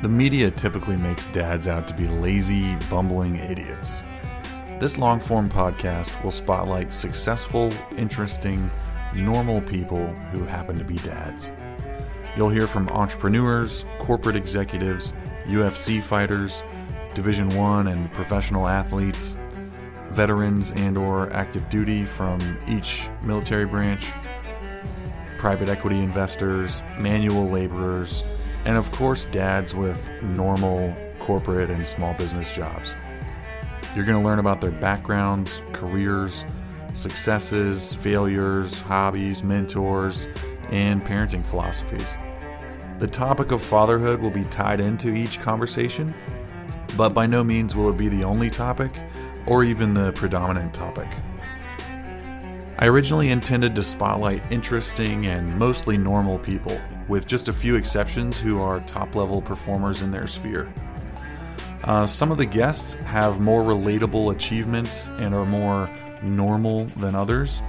The media typically makes dads out to be lazy, bumbling idiots. This long form podcast will spotlight successful, interesting, normal people who happen to be dads. You'll hear from entrepreneurs, corporate executives, UFC fighters, Division 1 and professional athletes, veterans and or active duty from each military branch, private equity investors, manual laborers, and of course, dads with normal corporate and small business jobs. You're going to learn about their backgrounds, careers, successes, failures, hobbies, mentors, and parenting philosophies. The topic of fatherhood will be tied into each conversation, but by no means will it be the only topic or even the predominant topic. I originally intended to spotlight interesting and mostly normal people, with just a few exceptions who are top level performers in their sphere. Uh, some of the guests have more relatable achievements and are more normal than others,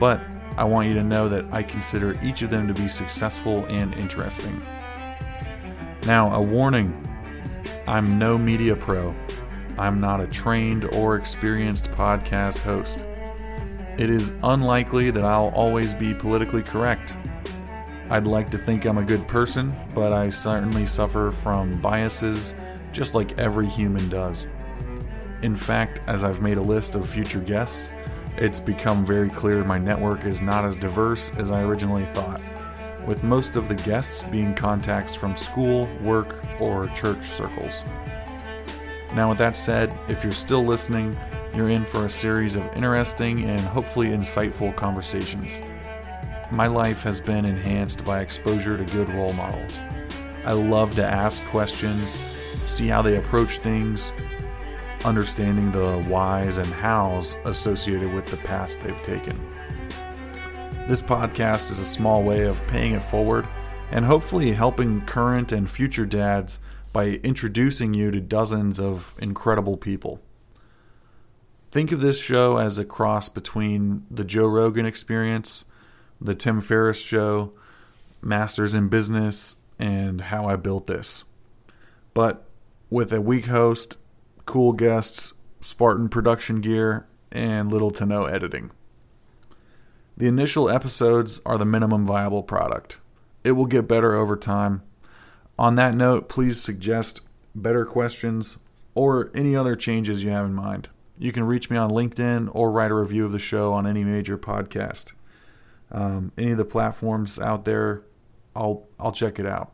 but I want you to know that I consider each of them to be successful and interesting. Now, a warning I'm no media pro. I'm not a trained or experienced podcast host. It is unlikely that I'll always be politically correct. I'd like to think I'm a good person, but I certainly suffer from biases just like every human does. In fact, as I've made a list of future guests, it's become very clear my network is not as diverse as I originally thought, with most of the guests being contacts from school, work, or church circles. Now, with that said, if you're still listening, you're in for a series of interesting and hopefully insightful conversations. My life has been enhanced by exposure to good role models. I love to ask questions, see how they approach things, understanding the whys and hows associated with the paths they've taken. This podcast is a small way of paying it forward and hopefully helping current and future dads by introducing you to dozens of incredible people. Think of this show as a cross between the Joe Rogan experience, the Tim Ferriss show, Masters in Business, and How I Built This. But with a weak host cool guests, Spartan production gear, and little to no editing. The initial episodes are the minimum viable product. It will get better over time. On that note, please suggest better questions or any other changes you have in mind. You can reach me on LinkedIn or write a review of the show on any major podcast. Um, any of the platforms out there, I'll I'll check it out.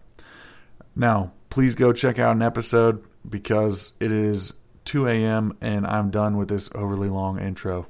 Now, please go check out an episode because it is 2 a.m., and I'm done with this overly long intro.